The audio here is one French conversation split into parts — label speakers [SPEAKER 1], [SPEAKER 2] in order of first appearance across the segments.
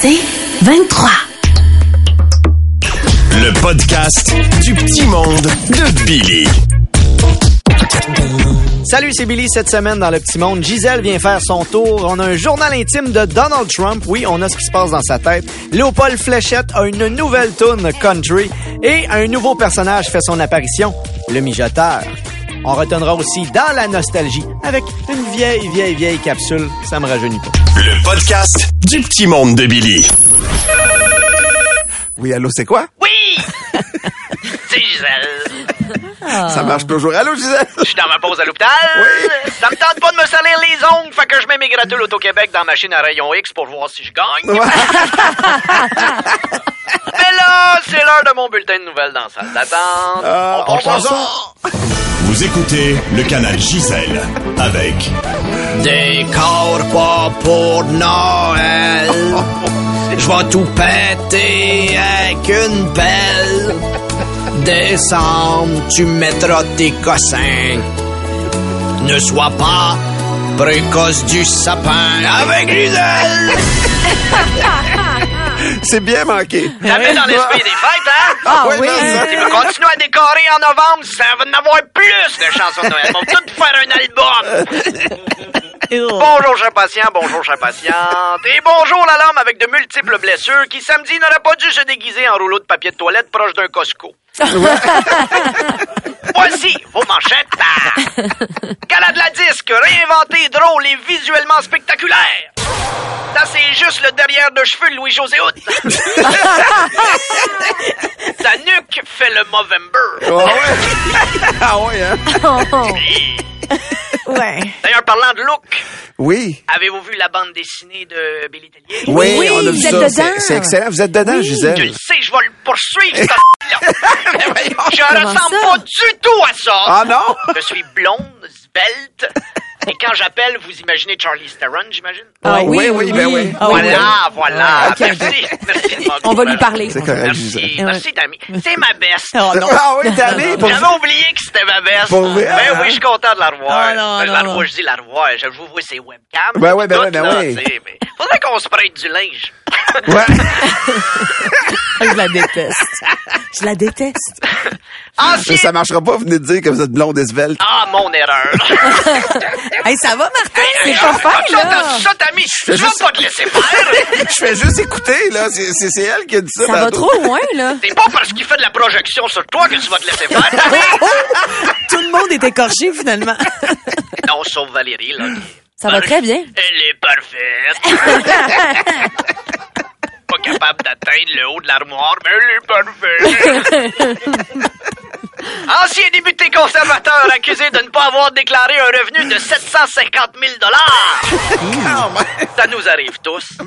[SPEAKER 1] C'est 23.
[SPEAKER 2] Le podcast du petit monde de Billy.
[SPEAKER 3] Salut, c'est Billy cette semaine dans le petit monde. Gisèle vient faire son tour. On a un journal intime de Donald Trump. Oui, on a ce qui se passe dans sa tête. Léopold Fléchette a une nouvelle tune country et un nouveau personnage fait son apparition, le mijoteur. On retournera aussi dans la nostalgie avec une vieille, vieille, vieille capsule. Ça me rajeunit pas.
[SPEAKER 2] Le podcast du petit monde de Billy.
[SPEAKER 4] Oui, allô, c'est quoi?
[SPEAKER 5] Oui! C'est Gisèle.
[SPEAKER 4] Ça marche toujours. Allô, Gisèle?
[SPEAKER 5] Je suis dans ma pause à l'hôpital.
[SPEAKER 4] Oui.
[SPEAKER 5] Ça me tente pas de me salir les ongles, fait que je mets mes gratules Auto-Québec dans la machine à rayon X pour voir si je gagne.
[SPEAKER 4] Ouais.
[SPEAKER 5] Mais là, c'est l'heure de mon bulletin de nouvelles dans la salle d'attente.
[SPEAKER 4] Ah,
[SPEAKER 5] on
[SPEAKER 4] on.
[SPEAKER 2] Vous écoutez le canal Gisèle avec
[SPEAKER 6] Des corps pas pour Noël. Je vais tout péter avec une pelle. Décembre, tu mettras tes cossins. Ne sois pas précoce du sapin avec Gisèle.
[SPEAKER 4] C'est bien manqué.
[SPEAKER 5] Ça met dans l'esprit des fêtes, hein?
[SPEAKER 4] Ah
[SPEAKER 1] oui.
[SPEAKER 4] non,
[SPEAKER 5] Tu vas continuer à décorer en novembre, ça va en avoir plus de chansons de Noël. On va tout faire un album. Bonjour, cher patient, bonjour, cher patiente. Et bonjour, la lame avec de multiples blessures qui, samedi, n'aurait pas dû se déguiser en rouleau de papier de toilette proche d'un Costco. Voici vos manchettes. Gala de la disque, réinventé, drôle et visuellement spectaculaire. Ça, c'est juste le derrière de cheveux de Louis-José Hood. Sa nuque fait le Movember.
[SPEAKER 4] Ah ouais? ah ouais, hein?
[SPEAKER 1] Ouais.
[SPEAKER 5] D'ailleurs, parlant de look,
[SPEAKER 4] Oui.
[SPEAKER 5] avez-vous vu la bande dessinée de Billy Tellier?
[SPEAKER 4] Oui,
[SPEAKER 1] Oui,
[SPEAKER 4] on a vu
[SPEAKER 1] vous êtes
[SPEAKER 4] ça.
[SPEAKER 1] dedans.
[SPEAKER 4] C'est- excellent. Vous êtes dedans,
[SPEAKER 5] Je le
[SPEAKER 4] Gisèle?
[SPEAKER 5] sais, je vais le poursuivre, Je ressemble
[SPEAKER 1] ça?
[SPEAKER 5] pas du tout à ça.
[SPEAKER 4] Ah non?
[SPEAKER 5] Je suis blonde, svelte. Et quand j'appelle, vous imaginez Charlie Theron, j'imagine?
[SPEAKER 1] Ah
[SPEAKER 4] oui, oui, ben oui.
[SPEAKER 1] Ah oui,
[SPEAKER 5] voilà,
[SPEAKER 1] oui.
[SPEAKER 5] voilà.
[SPEAKER 1] Ah,
[SPEAKER 5] merci. Merci de
[SPEAKER 1] On va lui parler.
[SPEAKER 4] C'est correct, Gisèle.
[SPEAKER 5] Merci, merci, Dami. C'est ma best.
[SPEAKER 1] Oh non.
[SPEAKER 4] Ah oui, pour
[SPEAKER 5] J'avais oublié que c'était ma best.
[SPEAKER 4] Pour vrai?
[SPEAKER 5] Ben oui, je suis content de la revoir.
[SPEAKER 1] Ah, non,
[SPEAKER 5] Ben,
[SPEAKER 1] non,
[SPEAKER 5] la
[SPEAKER 1] non.
[SPEAKER 5] revoir, je dis la revoir. Je vous vois ses webcams.
[SPEAKER 4] Ben ouais, ben ouais, ben
[SPEAKER 5] mais Faudrait qu'on se prête du linge.
[SPEAKER 4] Ouais.
[SPEAKER 1] Je la déteste. Je la déteste.
[SPEAKER 5] Ancien...
[SPEAKER 4] Mais ça marchera pas, vous venez de dire que vous êtes blonde et svelte.
[SPEAKER 5] Ah, mon erreur.
[SPEAKER 1] Hey, ça va, Martin? C'est
[SPEAKER 5] Hey,
[SPEAKER 1] pas fin,
[SPEAKER 5] ça,
[SPEAKER 1] là.
[SPEAKER 5] t'as- je veux
[SPEAKER 4] juste-
[SPEAKER 5] pas te laisser faire.
[SPEAKER 4] Je fais juste écouter, là. C'est c'est- c'est elle qui a dit ça.
[SPEAKER 1] Ça va trop loin, là.
[SPEAKER 5] C'est pas parce qu'il fait de la projection sur toi que tu vas te laisser faire.
[SPEAKER 1] Tout le monde est écorché, finalement.
[SPEAKER 5] non, sauf Valérie, là.
[SPEAKER 1] Ça va très bien.
[SPEAKER 5] Elle est parfaite. Pas capable d'atteindre le haut de l'armoire, mais elle est parfaite. Ancien député conservateur accusé de ne pas avoir déclaré un revenu de 750 000 Ça nous arrive tous.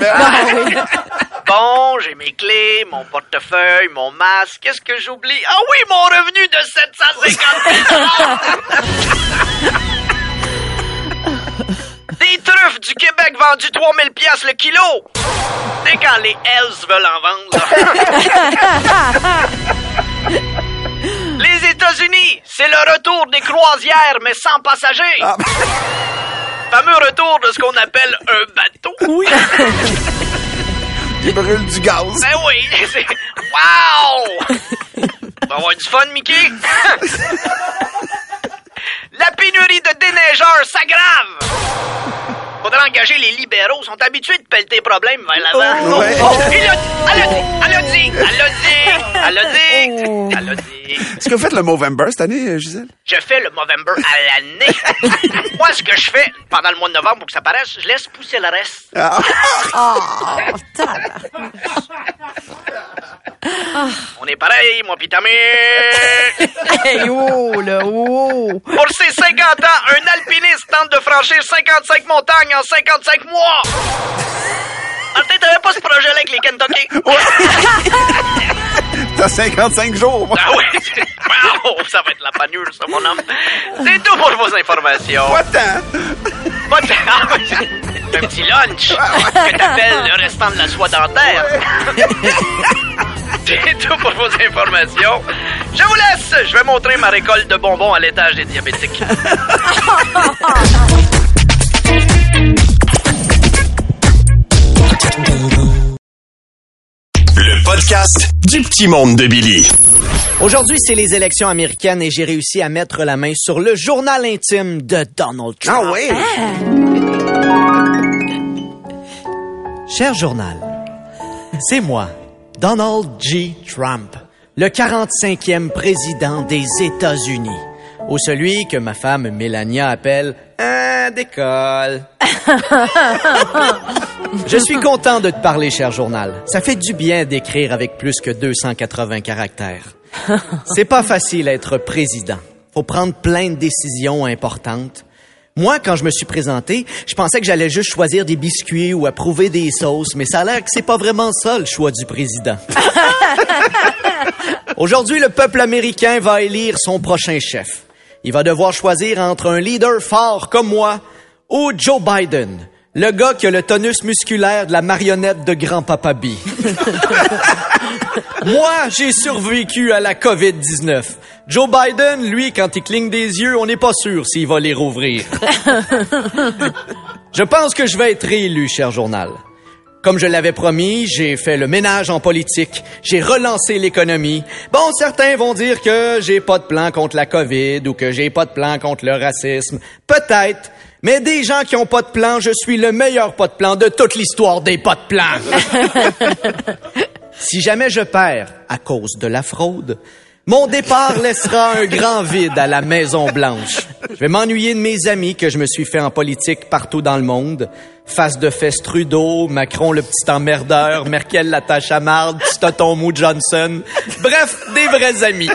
[SPEAKER 5] Bon, j'ai mes clés, mon portefeuille, mon masque. Qu'est-ce que j'oublie? Ah oui, mon revenu de 750 000 Des truffes du Québec vendues 3000 pièces le kilo. C'est quand les Hells veulent en vendre. les États-Unis, c'est le retour des croisières, mais sans passagers.
[SPEAKER 4] Ah.
[SPEAKER 5] Fameux retour de ce qu'on appelle un bateau.
[SPEAKER 1] Oui.
[SPEAKER 4] Il brûle du gaz.
[SPEAKER 5] Ben oui, c'est... Wow! On va avoir du fun, Mickey? La pénurie de déneigeurs s'aggrave! Les libéraux, sont habitués de pelleter les problèmes vers l'avant.
[SPEAKER 4] Ouais.
[SPEAKER 5] Oh, il l'a elle l'a dit, elle l'a dit, elle l'a dit, elle l'a dit, elle l'a dit.
[SPEAKER 4] Est-ce que vous faites le Movember cette année, Gisèle?
[SPEAKER 5] Je fais le Movember à l'année. Moi, ce que je fais pendant le mois de novembre pour que ça paraisse, je laisse pousser le reste.
[SPEAKER 4] Ah.
[SPEAKER 1] Oh,
[SPEAKER 5] On est pareil, moi pis Tammy.
[SPEAKER 1] Hey, oh, là, oh.
[SPEAKER 5] Pour ses 50 ans, un alpiniste tente de franchir 55 montagnes en 55 mois. Martin, t'avais pas ce projet-là avec les Kentucky?
[SPEAKER 4] T'as 55 jours.
[SPEAKER 5] Ah oui! Wow, ça va être la panure, ça, mon homme. C'est tout pour vos informations.
[SPEAKER 4] Pas tant.
[SPEAKER 5] Pas de- Ah Un petit lunch que t'appelles le restant de la soie dentaire. C'est tout pour vos informations. Je vous laisse. Je vais montrer ma récolte de bonbons à l'étage des diabétiques.
[SPEAKER 2] podcast du petit monde de Billy.
[SPEAKER 5] Aujourd'hui, c'est les élections américaines et j'ai réussi à mettre la main sur le journal intime de Donald Trump.
[SPEAKER 4] Ah oui?
[SPEAKER 5] Cher journal, c'est moi, Donald G. Trump, le 45e président des États-Unis, ou celui que ma femme Mélania appelle un d'école. Je suis content de te parler, cher journal. Ça fait du bien d'écrire avec plus que 280 caractères. C'est pas facile être président. Faut prendre plein de décisions importantes. Moi, quand je me suis présenté, je pensais que j'allais juste choisir des biscuits ou approuver des sauces, mais ça a l'air que c'est pas vraiment ça le choix du président. Aujourd'hui, le peuple américain va élire son prochain chef. Il va devoir choisir entre un leader fort comme moi ou Joe Biden, le gars qui a le tonus musculaire de la marionnette de grand-papa B. Moi, j'ai survécu à la COVID-19. Joe Biden, lui, quand il cligne des yeux, on n'est pas sûr s'il va les rouvrir. je pense que je vais être réélu, cher journal. Comme je l'avais promis, j'ai fait le ménage en politique, j'ai relancé l'économie. Bon, certains vont dire que j'ai pas de plan contre la COVID ou que j'ai pas de plan contre le racisme. Peut-être. Mais des gens qui ont pas de plan, je suis le meilleur pas de plan de toute l'histoire des pas de plan. si jamais je perds à cause de la fraude, mon départ laissera un grand vide à la Maison Blanche. Je vais m'ennuyer de mes amis que je me suis fait en politique partout dans le monde. Face de fesse Trudeau, Macron le petit emmerdeur, Merkel la tâche à marde, Mou Johnson. Bref, des vrais amis.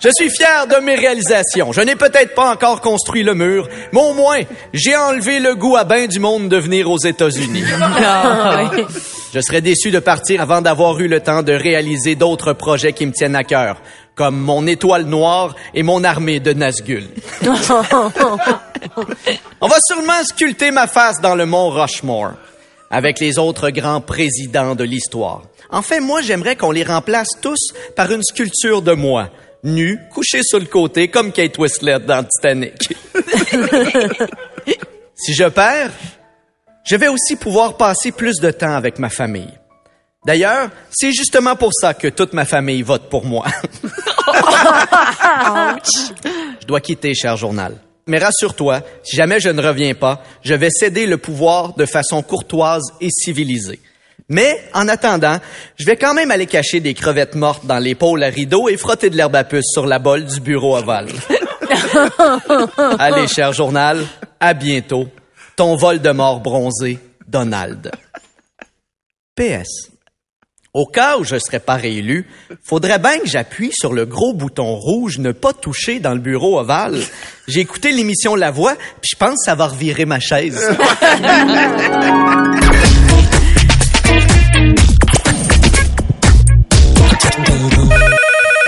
[SPEAKER 5] Je suis fier de mes réalisations. Je n'ai peut-être pas encore construit le mur, mais au moins, j'ai enlevé le goût à bain du monde de venir aux États-Unis. Je serais déçu de partir avant d'avoir eu le temps de réaliser d'autres projets qui me tiennent à cœur, comme mon étoile noire et mon armée de Nazgûl. On va sûrement sculpter ma face dans le mont Rushmore, avec les autres grands présidents de l'histoire. En fait, moi, j'aimerais qu'on les remplace tous par une sculpture de moi, nu, couché sur le côté, comme Kate Winslet dans Titanic. si je perds, je vais aussi pouvoir passer plus de temps avec ma famille. D'ailleurs, c'est justement pour ça que toute ma famille vote pour moi. je dois quitter, cher journal. Mais rassure-toi, si jamais je ne reviens pas, je vais céder le pouvoir de façon courtoise et civilisée. Mais, en attendant, je vais quand même aller cacher des crevettes mortes dans l'épaule à rideau et frotter de l'herbe à puce sur la bolle du bureau ovale. Allez, cher journal, à bientôt. Ton vol de mort bronzé, Donald. PS. Au cas où je serais pas réélu, faudrait bien que j'appuie sur le gros bouton rouge ne pas toucher dans le bureau ovale. J'ai écouté l'émission La Voix, puis je pense que ça va revirer ma chaise.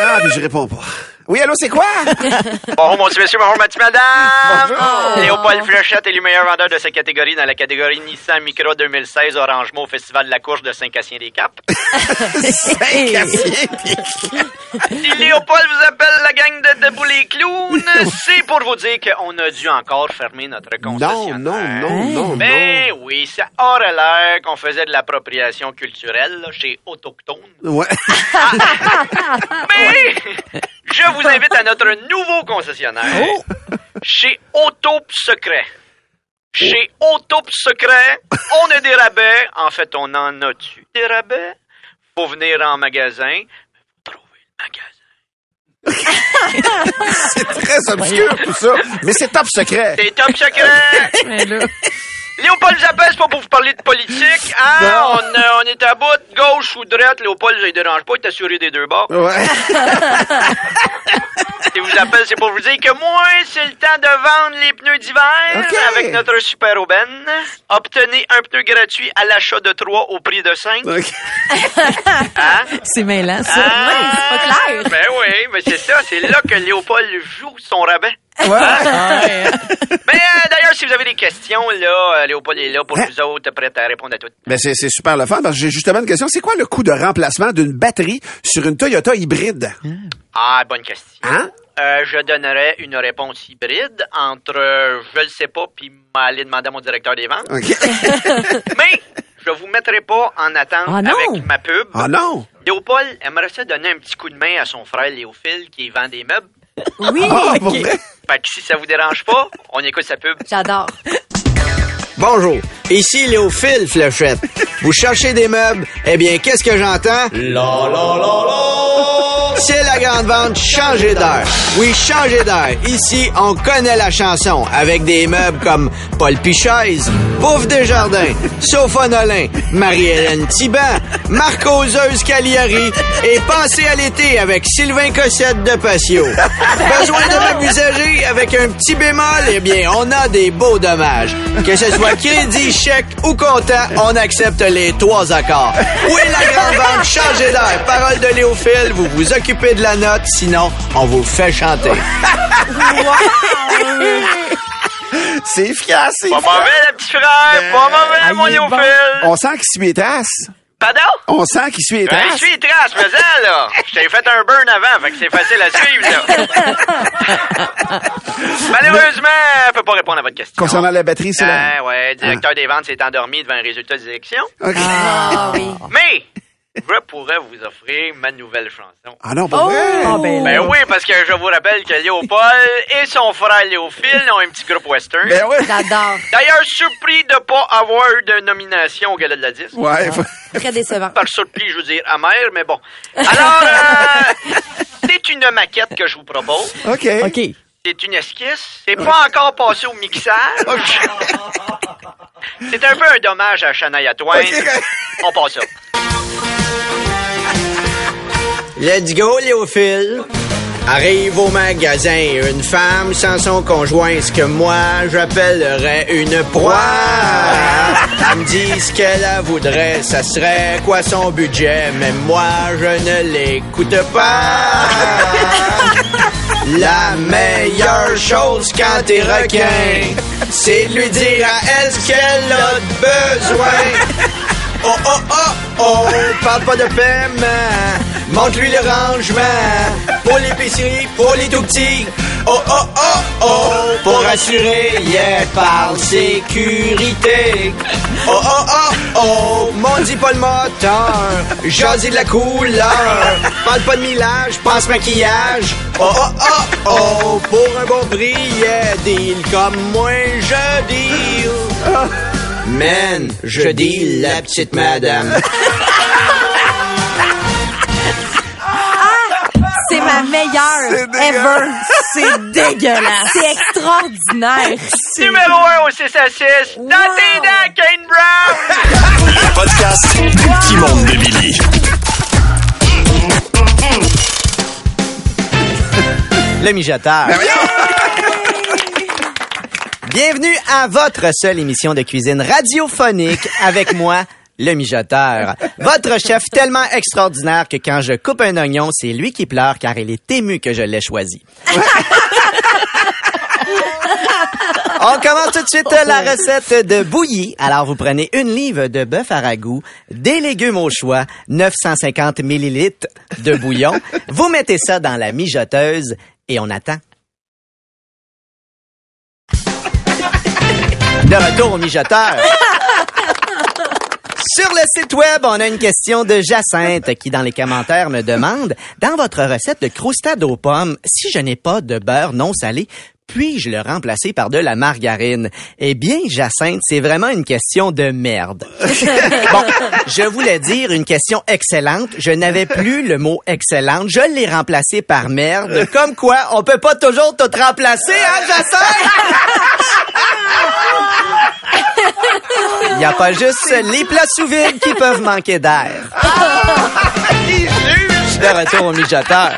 [SPEAKER 4] Ah, puis je réponds pas. Oui, allô, c'est quoi?
[SPEAKER 7] Bonjour, monsieur, monsieur, bonjour, madame.
[SPEAKER 4] Bonjour.
[SPEAKER 7] Léopold Flechette est le meilleur vendeur de sa catégorie dans la catégorie Nissan Micra 2016 Orange au Festival de la Courge de Saint-Cassien-des-Caps. Si Léopold vous appelle la gang de Debout les Clowns, c'est pour vous dire qu'on a dû encore fermer notre
[SPEAKER 4] Non,
[SPEAKER 7] concessionnaire.
[SPEAKER 4] non, non, non,
[SPEAKER 7] Ben
[SPEAKER 4] non.
[SPEAKER 7] oui, ça aurait l'air qu'on faisait de l'appropriation culturelle là, chez Autochtone.
[SPEAKER 4] Ouais.
[SPEAKER 7] Mais je vous invite à notre nouveau concessionnaire chez Autop Secret. Chez Autop Secret, on a des rabais. En fait, on en a-tu des rabais? Faut venir en magasin. Faut trouver le magasin.
[SPEAKER 4] C'est très obscur, tout ça. Mais c'est top secret.
[SPEAKER 7] C'est top secret! Léopold Zappel, c'est pas pour vous parler de politique, hein? On, euh, on est à bout, gauche ou droite, Léopold, ça ne dérange pas, il est assuré des deux bords.
[SPEAKER 4] Ouais.
[SPEAKER 7] Si vous appelle, c'est pour vous dire que moi, c'est le temps de vendre les pneus d'hiver avec notre super aubaine. Obtenez un pneu gratuit à l'achat de 3 au prix de 5.
[SPEAKER 4] Ok.
[SPEAKER 7] Hein?
[SPEAKER 1] C'est mêlant, ça.
[SPEAKER 7] Ah,
[SPEAKER 1] Ouais, c'est pas clair.
[SPEAKER 7] Ben oui, mais c'est ça, c'est là que Léopold joue son rabais.
[SPEAKER 1] Ouais.
[SPEAKER 7] Mais euh, d'ailleurs, si vous avez des questions, là, euh, Léopold est là pour
[SPEAKER 4] Hein?
[SPEAKER 7] vous autres, prêt à répondre à toutes.
[SPEAKER 4] Ben, c'est, c'est super le fun parce que j'ai justement une question. C'est quoi le coût de remplacement d'une batterie sur une Toyota hybride?
[SPEAKER 7] Ah, bonne question.
[SPEAKER 4] Hein?
[SPEAKER 7] Euh, je donnerais une réponse hybride entre euh, je le sais pas puis m'aller demander à mon directeur des ventes. Mais je vous mettrai pas en attente
[SPEAKER 1] Ah
[SPEAKER 7] avec ma pub.
[SPEAKER 4] Ah non!
[SPEAKER 7] Léopold aimerait ça donner un petit coup de main à son frère Léophile qui vend des meubles.
[SPEAKER 1] Oui,
[SPEAKER 4] Ah, vrai?
[SPEAKER 7] Fait que si ça vous dérange pas, on écoute sa pub.
[SPEAKER 1] J'adore.
[SPEAKER 6] Bonjour, ici Léophile Fléchette. Vous cherchez des meubles? Eh bien, qu'est-ce que j'entends? La la la la! C'est la grande vente Changer d'air. Oui, Changer d'air. Ici, on connaît la chanson avec des meubles comme Paul Pichaise, Bouffe Desjardins, Sophia Nolin, Marie-Hélène Thiban, Marc-Oseuse Cagliari et Pensez à l'été avec Sylvain Cossette de Patio. Besoin de avec un petit bémol? Eh bien, on a des beaux dommages. Que ce soit crédit, chèque ou comptant, on accepte les trois accords. Oui, la grande vente Changer d'air. Parole de Léophile, vous vous occupez de la note, sinon, on vous fait chanter.
[SPEAKER 4] C'est efficace, c'est
[SPEAKER 7] Pas
[SPEAKER 4] efficace.
[SPEAKER 7] mauvais, le petit frère! Pas mauvais,
[SPEAKER 1] Ah,
[SPEAKER 7] mon
[SPEAKER 1] bon.
[SPEAKER 4] On sent qu'il suit les traces.
[SPEAKER 7] Pardon?
[SPEAKER 4] On sent qu'il suit les
[SPEAKER 7] Ben,
[SPEAKER 4] traces.
[SPEAKER 7] je suis trace, mais ça, là. Je t'ai fait un burn avant, fait que c'est facile à suivre, là. Malheureusement, elle peut pas répondre à votre question.
[SPEAKER 4] Concernant la batterie, c'est la...
[SPEAKER 7] Ah, ouais, le directeur des ventes s'est endormi devant un résultat des élections.
[SPEAKER 1] Ah oui.
[SPEAKER 7] Mais, je pourrais vous offrir ma nouvelle chanson.
[SPEAKER 4] Ah non, pas vrai.
[SPEAKER 1] Ah, ben,
[SPEAKER 7] Ben oui, parce que je vous rappelle que Léopold et son frère Léophile ont un petit groupe western.
[SPEAKER 4] Ben ouais.
[SPEAKER 1] J'adore.
[SPEAKER 7] D'ailleurs, surpris de pas avoir eu de nomination au Gala de la disque.
[SPEAKER 4] Ouais. faut-
[SPEAKER 1] Très décevant.
[SPEAKER 7] Par surpris, je veux dire amer, mais bon. Alors, euh, c'est une maquette que je vous propose.
[SPEAKER 4] OK.
[SPEAKER 1] OK.
[SPEAKER 7] C'est une esquisse. C'est pas encore passé au mixage. C'est un peu un dommage à Shania Twain. On passe ça.
[SPEAKER 6] Let's go, Léophile. Arrive au magasin une femme sans son conjoint, ce que moi j'appellerais une proie. Elle me dit ce qu'elle voudrait, ça serait quoi son budget, mais moi je ne l'écoute pas. La meilleure chose quand t'es requin, c'est de lui dire à elle ce qu'elle a besoin. Oh oh oh oh, parle pas de paiement, montre-lui le rangement. Pour l'épicerie, pour les tout petits. Oh oh oh oh, pour assurer, yeah, parle sécurité. Oh oh oh oh, m'on dit pas le moteur, j'en de la couleur. Parle pas de millage, pense maquillage. Oh oh oh oh, pour un bon prix, yeah, deal comme moi je deal. Man, je dis la petite madame.
[SPEAKER 1] C'est ma meilleure ever. C'est dégueulasse. C'est extraordinaire.
[SPEAKER 7] Numéro 1 au 6 à 6. Dans tes dents, Kane Brown!
[SPEAKER 2] Le podcast du petit monde de Billy.
[SPEAKER 5] Le mijoteur. Bienvenue à votre seule émission de cuisine radiophonique avec moi, le mijoteur. Votre chef tellement extraordinaire que quand je coupe un oignon, c'est lui qui pleure car il est ému que je l'ai choisi. On commence tout de suite la recette de bouillie. Alors, vous prenez une livre de bœuf à ragoût, des légumes au choix, 950 millilitres de bouillon. Vous mettez ça dans la mijoteuse et on attend. De retour au mijoteur. Sur le site web, on a une question de Jacinthe qui, dans les commentaires, me demande, dans votre recette de croustade aux pommes, si je n'ai pas de beurre non salé, puis-je le remplacer par de la margarine? Eh bien, Jacinthe, c'est vraiment une question de merde. bon, je voulais dire une question excellente. Je n'avais plus le mot excellente. Je l'ai remplacé par merde. Comme quoi, on peut pas toujours tout remplacer, hein, Jacinthe? Il n'y a pas juste les plats sous vide qui peuvent manquer d'air. Au mijoteur.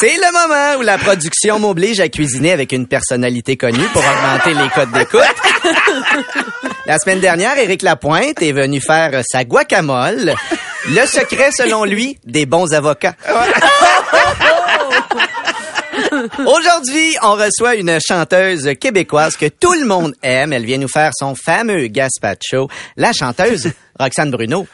[SPEAKER 5] C'est le moment où la production m'oblige à cuisiner avec une personnalité connue pour augmenter les codes d'écoute. La semaine dernière, Éric Lapointe est venu faire sa guacamole. Le secret, selon lui, des bons avocats. Aujourd'hui, on reçoit une chanteuse québécoise que tout le monde aime. Elle vient nous faire son fameux gazpacho. La chanteuse Roxane Bruno.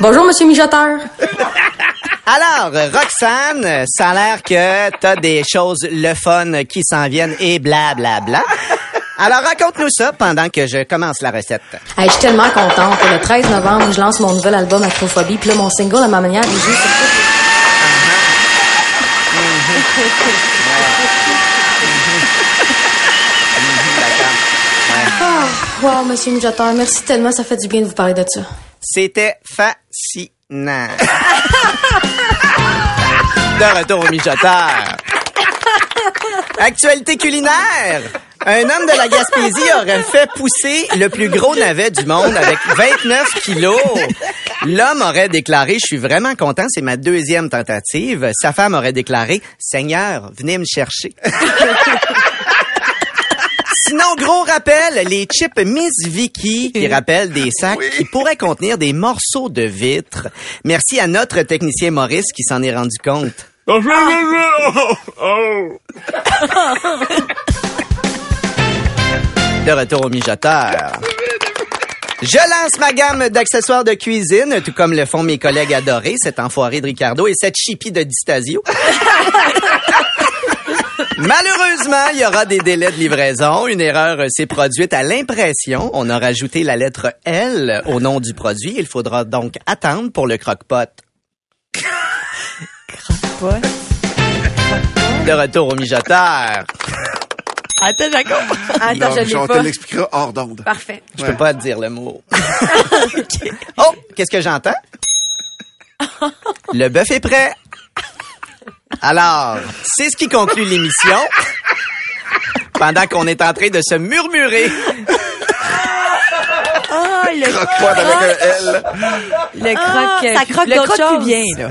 [SPEAKER 8] Bonjour, Monsieur Mijoteur.
[SPEAKER 5] Alors, Roxane, ça a l'air que t'as des choses le fun qui s'en viennent et bla bla bla. Alors, raconte-nous ça pendant que je commence la recette.
[SPEAKER 8] Hey, je suis tellement contente. Le 13 novembre, je lance mon nouvel album Acrophobie. Puis là, mon single, à ma manière, il joue sur toutes Ah, wow, monsieur Mijoteur, merci tellement. Ça fait du bien de vous parler de ça.
[SPEAKER 5] C'était fascinant. de retour au mijoteur. Actualité culinaire. Un homme de la Gaspésie aurait fait pousser le plus gros navet du monde avec 29 kilos. L'homme aurait déclaré, je suis vraiment content, c'est ma deuxième tentative. Sa femme aurait déclaré, Seigneur, venez me chercher. Sinon, gros rappel, les chips Miss Vicky qui rappellent des sacs qui pourraient contenir des morceaux de vitre. Merci à notre technicien Maurice qui s'en est rendu compte. De retour au mijoteur. Je lance ma gamme d'accessoires de cuisine, tout comme le font mes collègues adorés, cet enfoiré de Ricardo et cette chipie de Distasio. Malheureusement, il y aura des délais de livraison. Une erreur s'est produite à l'impression. On a rajouté la lettre L au nom du produit. Il faudra donc attendre pour le croque-pot.
[SPEAKER 1] Quoi?
[SPEAKER 5] De retour au mijoteur.
[SPEAKER 1] Attends, Jacob. Attends,
[SPEAKER 4] Non,
[SPEAKER 1] je
[SPEAKER 4] on te l'expliquera hors d'onde.
[SPEAKER 1] Parfait.
[SPEAKER 5] Je peux pas te dire le mot. Oh, qu'est-ce que j'entends? Le bœuf est prêt. Alors, c'est ce qui conclut l'émission. Pendant qu'on est en train de se murmurer.
[SPEAKER 1] Ah, le,
[SPEAKER 4] Croque-pas avec un L.
[SPEAKER 1] le croque.
[SPEAKER 9] ça croque
[SPEAKER 1] le
[SPEAKER 9] d'autres
[SPEAKER 1] croque
[SPEAKER 9] choses.
[SPEAKER 1] plus bien, là.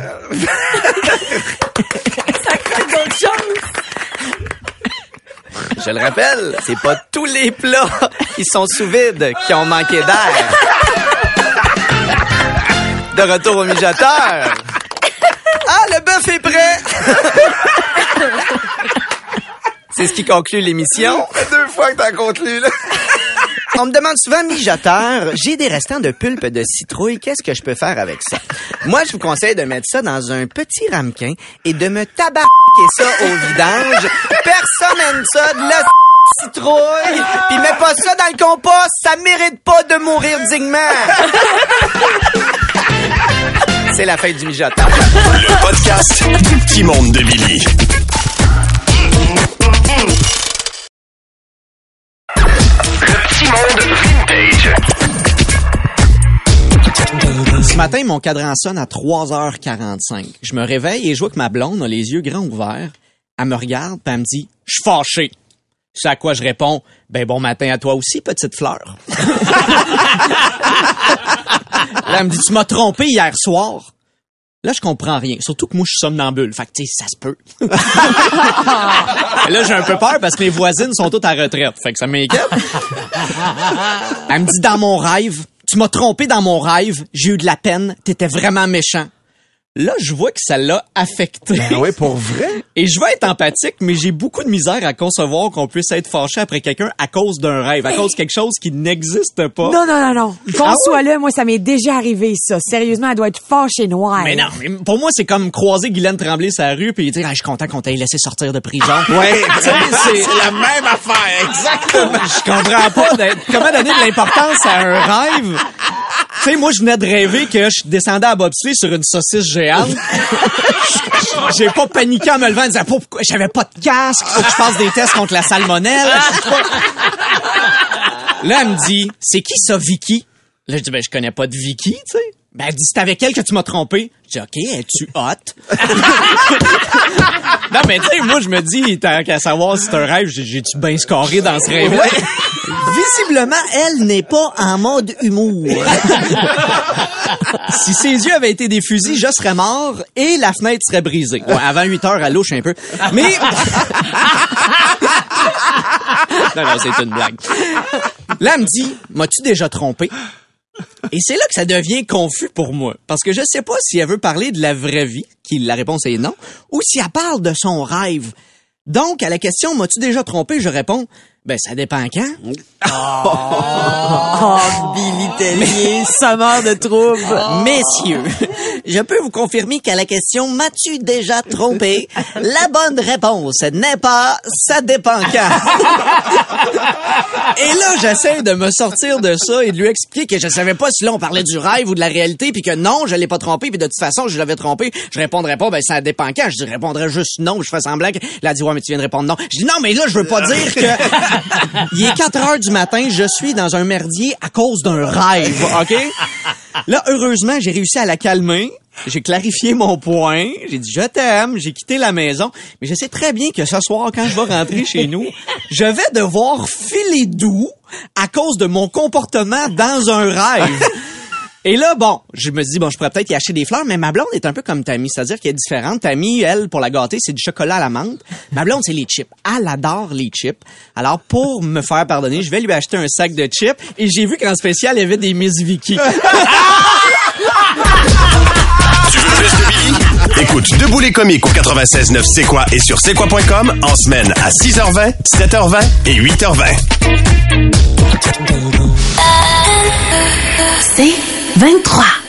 [SPEAKER 1] ça croque d'autres choses.
[SPEAKER 5] Je le rappelle, c'est pas tous les plats qui sont sous vide qui ont manqué d'air. De retour au mijoteur. Ah, le bœuf est prêt! C'est ce qui conclut l'émission.
[SPEAKER 4] Deux fois que t'as conclu, là.
[SPEAKER 5] On me demande souvent, mijoteur, j'ai des restants de pulpe de citrouille, qu'est-ce que je peux faire avec ça? Moi, je vous conseille de mettre ça dans un petit ramequin et de me tabarquer ça au vidange. Personne aime ça, de la citrouille. Puis mets pas ça dans le compost, ça mérite pas de mourir dignement. C'est la fin du mijoteur.
[SPEAKER 2] Le podcast du petit monde de Billy.
[SPEAKER 10] Ce matin, mon cadran sonne à 3h45. Je me réveille et je vois que ma blonde a les yeux grands ouverts. Elle me regarde, puis elle me dit « Je suis fâché. » C'est à quoi je réponds « Ben bon matin à toi aussi, petite fleur. » elle me dit « Tu m'as trompé hier soir. » Là, je comprends rien. Surtout que moi, je suis somnambule. Fait que, tu sais, ça se peut. Là, j'ai un peu peur parce que mes voisines sont toutes à retraite. Fait que ça m'inquiète. Elle me dit dans mon rêve, tu m'as trompé dans mon rêve, j'ai eu de la peine, t'étais vraiment méchant. Là, je vois que ça l'a affecté.
[SPEAKER 4] Ah oui, pour vrai?
[SPEAKER 10] Et je veux être empathique, mais j'ai beaucoup de misère à concevoir qu'on puisse être fâché après quelqu'un à cause d'un rêve, à cause de quelque chose qui n'existe pas.
[SPEAKER 9] Non, non, non, non. Qu'on
[SPEAKER 10] Ah ouais?
[SPEAKER 9] soit là, moi, ça m'est déjà arrivé, ça. Sérieusement, elle doit être fâchée noire.
[SPEAKER 10] Mais non, mais pour moi, c'est comme croiser Guylaine Tremblay sur la rue puis dire ah, je suis content qu'on t'ait laissé sortir de prison.
[SPEAKER 4] Ouais,
[SPEAKER 10] Tu sais, c'est
[SPEAKER 4] la même affaire, exactement.
[SPEAKER 10] je comprends pas d'être- comment donner de l'importance à un rêve? Tu sais, moi, je venais de rêver que je descendais à bobsleigh sur une saucisse géante. J'ai pas paniqué en me levant en disant pourquoi j'avais pas de casque, faut que je fasse des tests contre la salmonelle. Là, elle me dit, c'est qui ça, Vicky? Là, je dis, ben, je connais pas de Vicky, tu sais. Ben, elle dit, c'est avec elle que tu m'as trompé. Je dis, OK, es-tu hot? non, mais tu sais, moi, je me dis, tant qu'à savoir si c'est un rêve, j'ai- j'ai-tu bien scoré dans ce rêve-là?
[SPEAKER 5] Visiblement, elle n'est pas en mode humour.
[SPEAKER 10] si ses yeux avaient été des fusils, je serais mort et la fenêtre serait brisée. Ouais, avant 8 heures, elle louche un peu. Mais... non, non, c'est une blague. Là, elle me dit, m'as-tu déjà trompé? Et c'est là que ça devient confus pour moi. Parce que je sais pas si elle veut parler de la vraie vie, qui la réponse est non, ou si elle parle de son rêve. Donc, à la question, m'as-tu déjà trompé? Je réponds, ben, ça dépend quand.
[SPEAKER 1] Oh, Billy Tellier, sommeur de trouble.
[SPEAKER 11] Messieurs, je peux vous confirmer qu'à la question m'as-tu déjà trompé, la bonne réponse n'est pas ça dépend quand.
[SPEAKER 5] Et là, j'essaie de me sortir de ça et de lui expliquer que je savais pas si là on parlait du rêve ou de la réalité, puis que non, je l'ai pas trompé, puis de toute façon, je l'avais trompé. Je répondrais pas, ben ça dépend quand. Je répondrais juste non. Je fais semblant que... A dit, ouais, mais tu viens de répondre non. Je dis, non, mais là, je veux pas dire que... Il est 4 heures du matin, je suis dans un merdier à cause d'un rêve, OK? Là, heureusement, j'ai réussi à la calmer. J'ai clarifié mon point. J'ai dit, je t'aime. J'ai quitté la maison. Mais je sais très bien que ce soir, quand je vais rentrer chez nous, je vais devoir filer doux à cause de mon comportement dans un rêve. Et là, bon, je me dis, bon, je pourrais peut-être y acheter des fleurs, mais ma blonde est un peu comme Tammy, c'est-à-dire qu'elle est différente. Tammy, elle, pour la gâter, c'est du chocolat à la menthe. Ma blonde, c'est les chips. Elle adore les chips. Alors, pour me faire pardonner, je vais lui acheter un sac de chips. Et j'ai vu qu'en spécial, il y avait des Miss Vicky.
[SPEAKER 2] Tu veux plus de Billy? Écoute Debout les comiques au 96.9 C'est quoi et sur c'est quoi.com en semaine à 6h20, 7h20 et 8h20.
[SPEAKER 12] C'est 23.